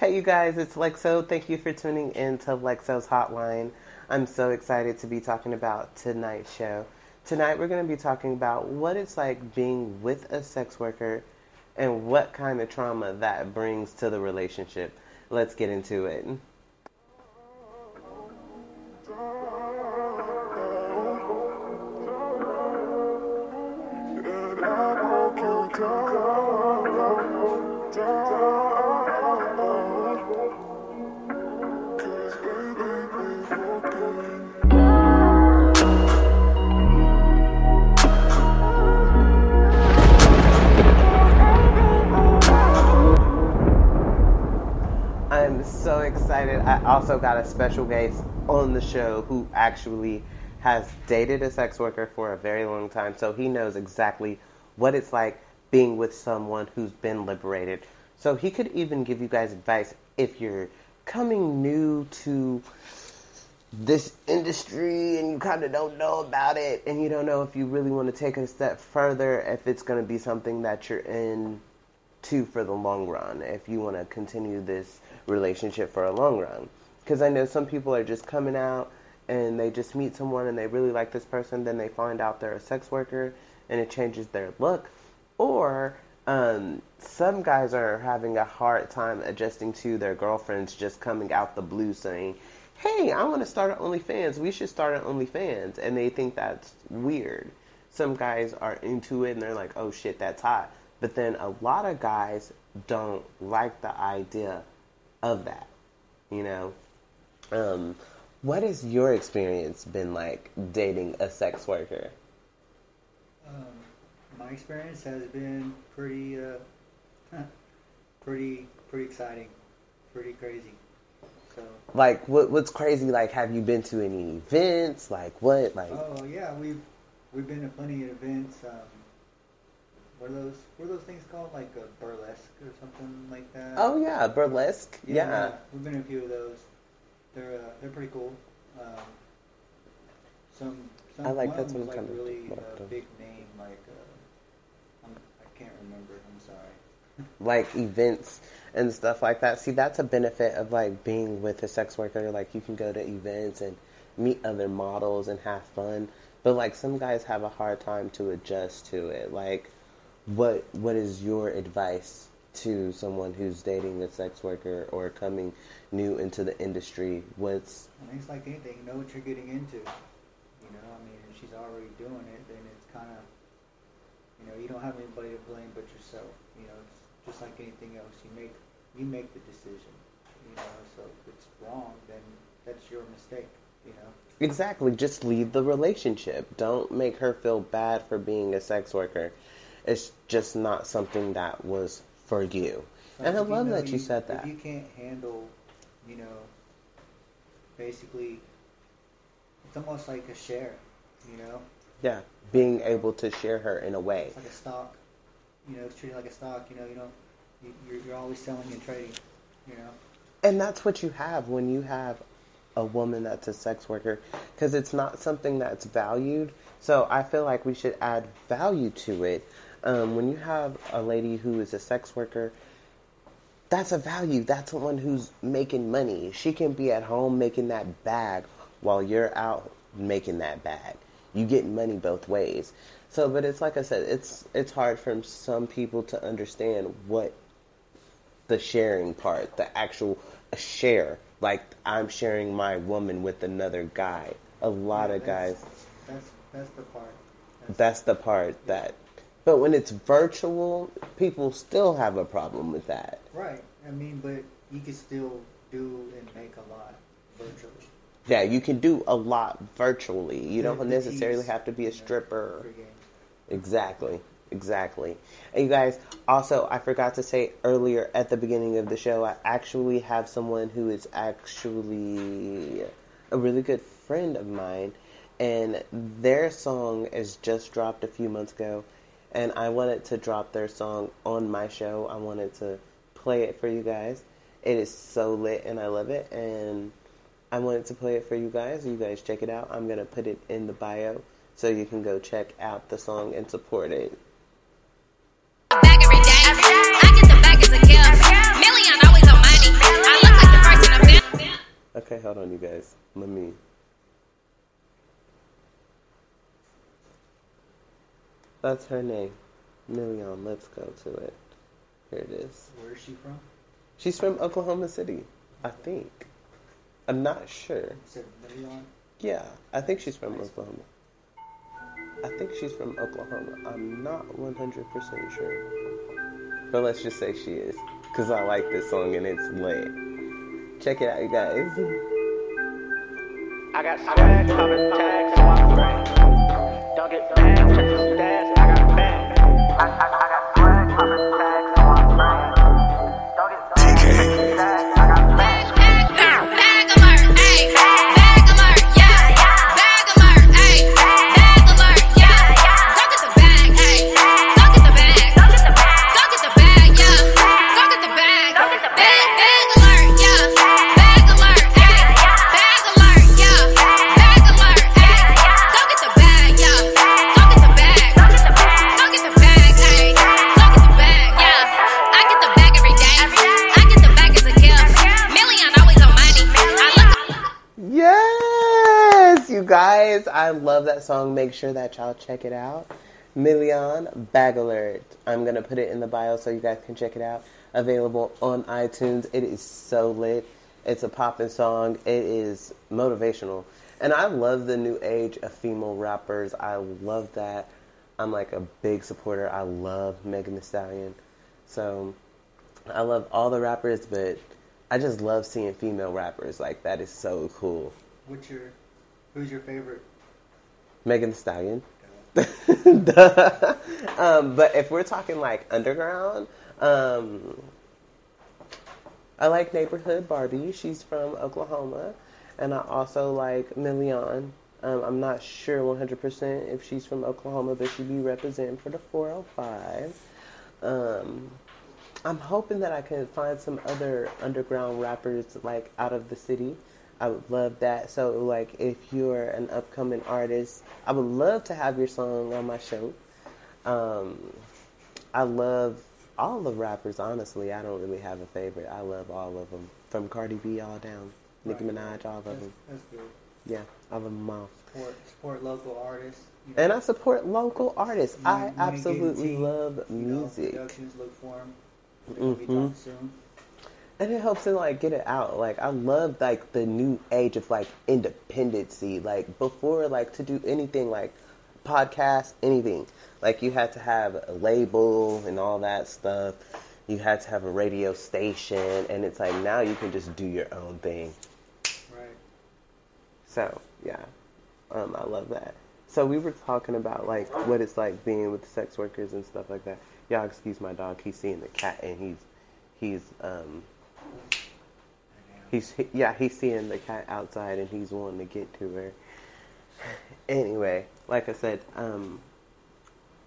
Hey, you guys, it's Lexo. Thank you for tuning in to Lexo's Hotline. I'm so excited to be talking about tonight's show. Tonight, we're going to be talking about what it's like being with a sex worker and what kind of trauma that brings to the relationship. Let's get into it. I also got a special guest on the show who actually has dated a sex worker for a very long time, so he knows exactly what it's like being with someone who's been liberated. So he could even give you guys advice if you're coming new to this industry and you kind of don't know about it and you don't know if you really want to take a step further, if it's going to be something that you're in to for the long run if you want to continue this relationship for a long run. Because I know some people are just coming out and they just meet someone and they really like this person, then they find out they're a sex worker and it changes their look. Or um, some guys are having a hard time adjusting to their girlfriends just coming out the blue saying, Hey, I want to start an OnlyFans. We should start an OnlyFans. And they think that's weird. Some guys are into it and they're like, Oh shit, that's hot. But then a lot of guys don't like the idea of that. You know? Um, what has your experience been like dating a sex worker? Um, my experience has been pretty, uh, pretty, pretty exciting, pretty crazy. So. Like, what, what's crazy? Like, have you been to any events? Like, what? Like, Oh yeah, we've we've been to plenty of events. Um, what are those? What are those things called? Like a burlesque or something like that. oh yeah, burlesque. Yeah. we've been to a few of those. They're uh, they're pretty cool. Um, some, some I like one that of them one kind like of really what uh, big name. Like uh, I'm, I can't remember. I'm sorry. like events and stuff like that. See, that's a benefit of like being with a sex worker. Like you can go to events and meet other models and have fun. But like some guys have a hard time to adjust to it. Like what what is your advice to someone who's dating a sex worker or coming new into the industry? What's I mean, it's like anything. You know what you're getting into. You know, I mean, if she's already doing it, then it's kind of, you know, you don't have anybody to blame but yourself. You know, it's just like anything else. You make you make the decision. You know, so if it's wrong, then that's your mistake. You know. Exactly. Just leave the relationship. Don't make her feel bad for being a sex worker. It's just not something that was for you. So and I love know that you, said that. If you can't handle, you know, basically, it's almost like a share. You know, Yeah. Being able to share her in a way. it's like a stock. You know, it's treated like a stock. You know, you don't. You, you're, you're always selling and trading. You know. And that's what you have when you have a woman that's a sex worker because it's not something that's valued. So I feel like we should add value to it. Um, when you have a lady who is a sex worker, that's a value. That's someone who's making money. She can be at home making that bag while you're out making that bag. You get money both ways. So, but it's like I said, it's it's hard for some people to understand what the sharing part, the actual share. Like I'm sharing my woman with another guy. A lot Yeah, of that's- guys. That's that's the part. That's, That's the part that. But when it's virtual, people still have a problem with that. right. I mean, but you can still do and make a lot virtually. Yeah, you can do a lot virtually. You don't necessarily have to be a stripper. Exactly. Exactly. And you guys, also, I forgot to say earlier at the beginning of the show, I actually have someone who is actually a really good friend of mine, and their song is just dropped a few months ago, and I wanted to drop their song on my show. I wanted to play it for you guys. It is so lit, and I love it, and I wanted to play it for you guys. You guys check it out. I'm gonna put it in the bio so you can go check out the song and support it. Back every day. I get the bag as a gift. Million always on money. I look like the first in a film. Okay, hold on, you guys. Let me. That's her name. Million. Let's go to it. Here it is. Where is she from? She's from Oklahoma City, I think. I'm not sure. Said Million? Yeah, I think she's from Oklahoma. I think she's from Oklahoma. I'm not 100% sure. But let's just say she is. Because I like this song and it's lit. Check it out, you guys. I got swag, common tags, so I'm check the stats, I got bag. I, I, I got swag, common I love that song. Make sure that y'all check it out. Million Bag Alert. I'm going to put it in the bio so you guys can check it out. Available on iTunes. It is so lit. It's a poppin' song. It is motivational. And I love the new age of female rappers. I love that. I'm like a big supporter. I love Megan Thee Stallion. So I love all the rappers, but I just love seeing female rappers. Like that is so cool. What's your, who's your favorite? Megan Thee Stallion. Um, but if we're talking like underground, um, I like Neighborhood Barbie. She's from Oklahoma, and I also like Million. Um, I'm not sure 100% if she's from Oklahoma, but she be representing for the 405. Um, I'm hoping that I can find some other underground rappers like out of the city. I would love that. So like if you're an upcoming artist, I would love to have your song on my show. Um, I love all the rappers. Honestly, I don't really have a favorite. I love all of them, from Cardi B all down, Nicki Right. Minaj, all of That's, them. that's good. Yeah, I love them all. Support, support local artists. you know. And I support local artists. You- I you absolutely love you know, music. productions look for them. They're Mhm. soon. And it helps to like get it out. Like i love like the new age of like independency. Like before like to do anything like podcast anything like you had to have a label and all that stuff. You had to have a radio station and it's like now you can just do your own thing. Right. so yeah. Um, i love that. So we were talking about like what it's like being with sex workers and stuff like that. Y'all excuse my dog. He's seeing the cat and he's he's um He's yeah, he's seeing the cat outside and he's wanting to get to her. Anyway, like I said, um,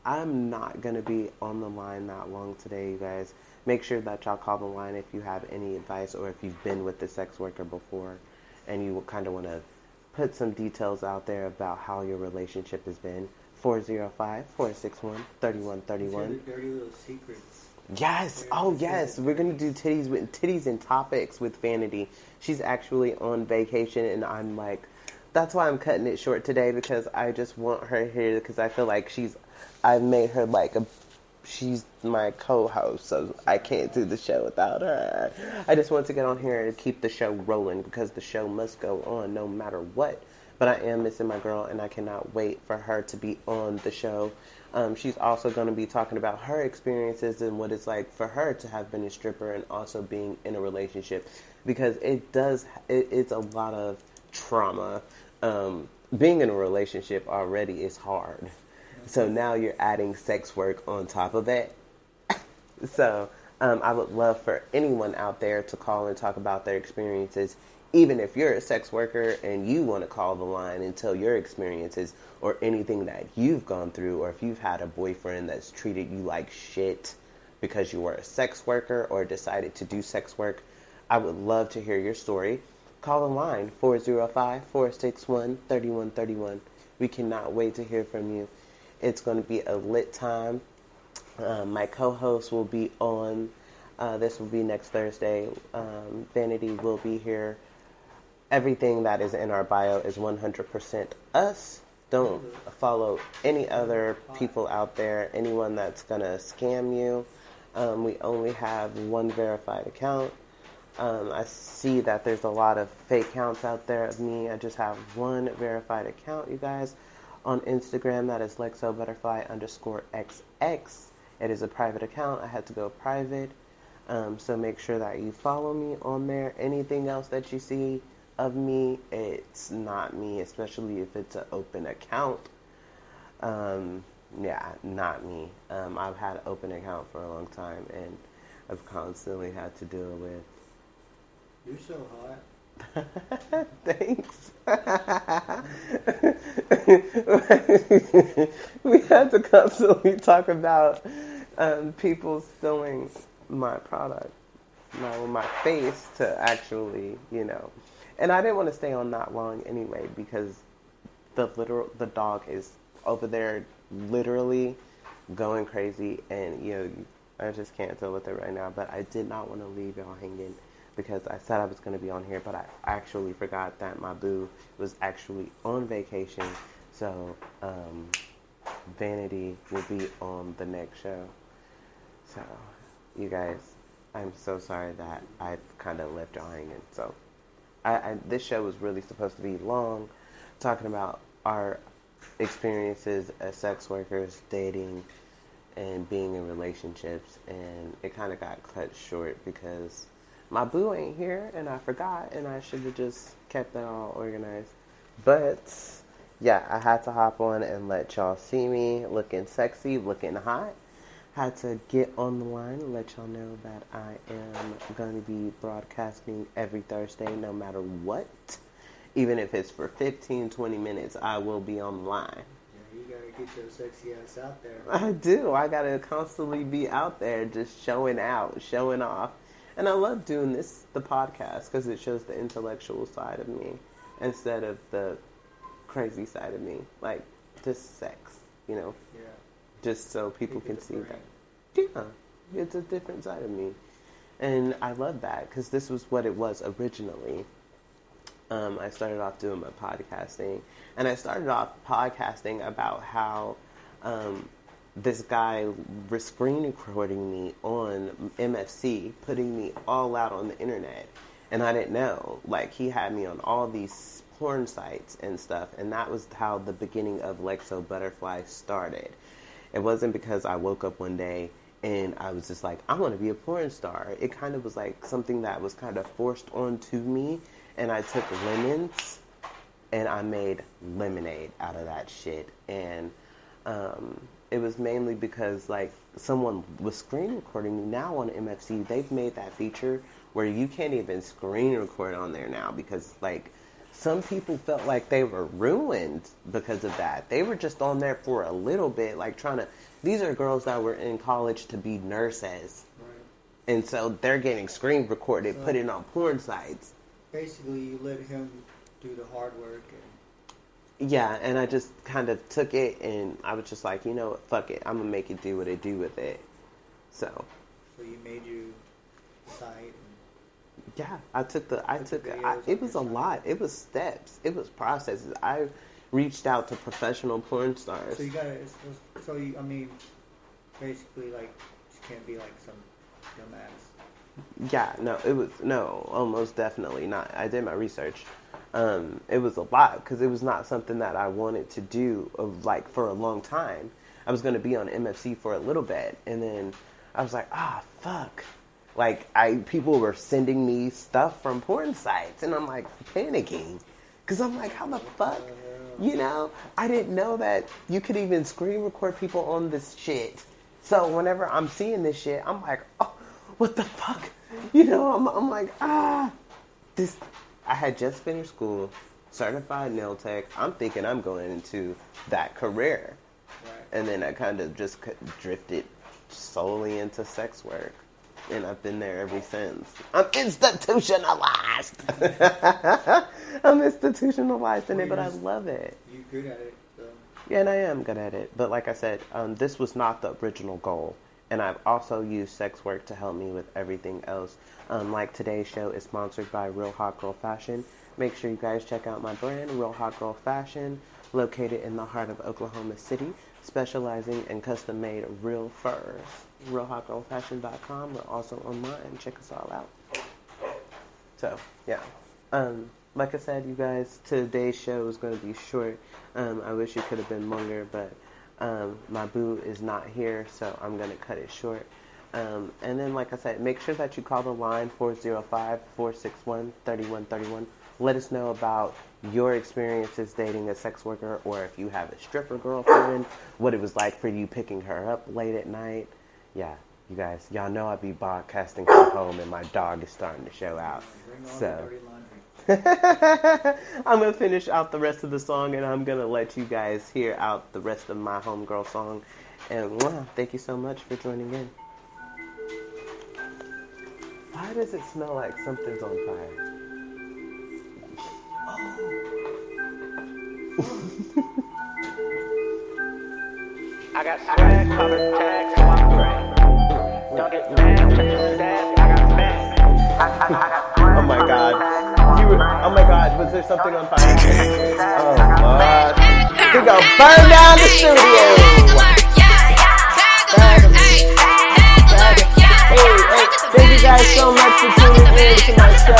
I'm not gonna be on the line that long today, you guys. Make sure that y'all call the line if you have any advice or if you've been with the sex worker before, and you kind of want to put some details out there about how your relationship has been. 405-461-3131. Dirty, dirty little secrets. Yes. Oh, yes. We're gonna do titties with titties and topics with Vanity. She's actually on vacation, and I'm like, that's why I'm cutting it short today because I just want her here because I feel like she's, I've made her like a, she's my co-host, so I can't do the show without her. I just want to get on here and keep the show rolling because the show must go on no matter what. But I am missing my girl, and I cannot wait for her to be on the show. Um, she's also going to be talking about her experiences and what it's like for her to have been a stripper and also being in a relationship because it does it, it's a lot of trauma. Um, being in a relationship already is hard. So now you're adding sex work on top of it. so um, I would love for anyone out there to call and talk about their experiences, even if you're a sex worker and you want to call the line and tell your experiences or anything that you've gone through, or if you've had a boyfriend that's treated you like shit because you were a sex worker or decided to do sex work. I would love to hear your story. Call the line 405 461 3131. We cannot wait to hear from you. It's going to be a lit time. Um, my co host will be on. Uh, this will be next Thursday. Um, Vanity will be here. Everything that is in our bio is 100% us. Don't follow any other people out there, anyone that's going to scam you. Um, we only have one verified account. Um, I see that there's a lot of fake accounts out there of me. I just have one verified account, you guys, on Instagram. That is Lexo Butterfly underscore XX. It is a private account. I had to go private. Um, so make sure that you follow me on there. Anything else that you see of me, it's not me, especially if it's an open account. Um, yeah, not me. Um, I've had an open account for a long time, and I've constantly had to deal with. You're so hot. Thanks. we had to constantly talk about um, people stealing my product, my my face to actually, you know. And I didn't want to stay on that long anyway because the literal the dog is over there literally going crazy, and you know I just can't deal with it right now. But I did not want to leave y'all hanging because I said I was going to be on here, but I actually forgot that my boo was actually on vacation. So um, Vanity will be on the next show. So you guys, I'm so sorry that I've kind of left y'all hanging. So I, I, this show was really supposed to be long, talking about our experiences as sex workers, dating, and being in relationships, and it kind of got cut short because my boo ain't here, and I forgot, and I should have just kept that all organized. But yeah, I had to hop on and let y'all see me looking sexy, looking hot. Had to get on the line let y'all know that I am going to be broadcasting every Thursday, no matter what. Even if it's for 15, 20 minutes, I will be on the line. Yeah, you gotta get your sexy ass out there. I do. I gotta constantly be out there, just showing out, showing off, and I love doing this, the podcast, because it shows the intellectual side of me instead of the crazy side of me, like just sex, you know, Yeah. Just so people can see that. Yeah, it's a different side of me, and I love that because this was what it was originally. Um, I started off doing my podcasting, and I started off podcasting about how um, this guy was screen recording me on MFC, putting me all out on the internet, and I didn't know. Like he had me on all these porn sites and stuff, and that was how the beginning of Lexo Butterfly started. It wasn't because I woke up one day and I was just like, I want to be a porn star. It kind of was like something that was kind of forced onto me, and I took lemons and I made lemonade out of that shit. And um, it was mainly because like someone was screen recording me now on MFC. They've made that feature where you can't even screen record on there now because like some people felt like they were ruined because of that. They were just on there for a little bit, like trying to. These are girls that were in college to be nurses, Right. and so they're getting screen recorded, put it on porn sites. Basically, you let him do the hard work, and Yeah, and I just kind of took it, and I was just like, you know what, fuck it, I'm gonna make it do what it do with it. So, so you made you site. Yeah, I took the, I Took I, it was a lot. It was steps. It was processes. I reached out to professional porn stars. so you gotta. it's- it's- So you, I mean, basically, like, you can't be like some dumbass. Yeah, no, it was no, almost definitely not. I did my research. Um, it was a lot because it was not something that I wanted to do of like for a long time. I was going to be on MFC for a little bit, and then I was like, ah, fuck. Like I, people were sending me stuff from porn sites, and I'm like panicking because I'm like, how the fuck? You know, I didn't know that you could even screen record people on this shit. So whenever I'm seeing this shit, I'm like, oh, what the fuck? You know, I'm, I'm like, ah, this. I had just finished school, certified nail tech. I'm thinking I'm going into that career, and then I kind of just drifted solely into sex work, and I've been there ever since. I'm institutionalized. I'm institutionalized in it, but I love it. You're good at it, so Yeah, and I am good at it. But like I said, um, this was not the original goal. And I've also used sex work to help me with everything else. Um, like today's show is sponsored by Real Hot Girl Fashion. Make sure you guys check out my brand, Real Hot Girl Fashion, located in the heart of Oklahoma City, specializing in custom made real furs. RealHotGirlFashion.com. We're also online. Check us all out. So, yeah. Um, like I said, you guys, today's show is going to be short. Um, I wish it could have been longer, but um, my boo is not here, so I'm going to cut it short. Um, and then, like I said, make sure that you call the line 405 461 3131. Let us know about your experiences dating a sex worker, or if you have a stripper girlfriend, what it was like for you picking her up late at night. Yeah, you guys, y'all know I be broadcasting from home, and my dog is starting to show out. So. I'm gonna finish out the rest of the song and I'm gonna let you guys hear out the rest of my homegirl song. And mwah, thank you so much for joining in. Why does it smell like something's on fire? Oh my god. You were, oh my god, was there something on fire? Oh god. We gonna burn down the studio! Thank you guys so much for tuning in to my show.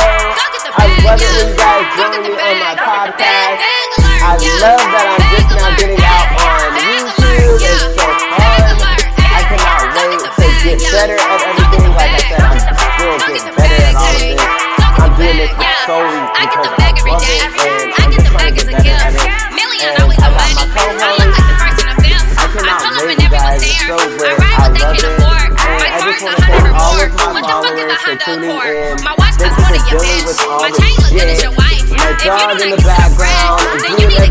I love it when you guys join me on my podcast. I love that I'm just now getting out on YouTube. It's so fun. I cannot wait to get better at everything. Like I said, I'm still getting better at all of this. I'm doing this solely because I love it, and I'm trying to get better at it. And I got my co-host. I cannot wait, guys. It's so. I just want all of my followers for tuning in. Thank you for with all the shit. My dog in the background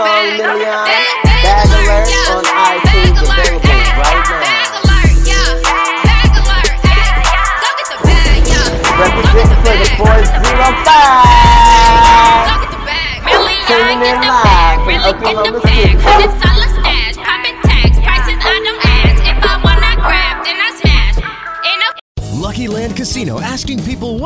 song Million Bag Alert on iTunes available right now. Representing for the 405. Tuning in live from Oklahoma City.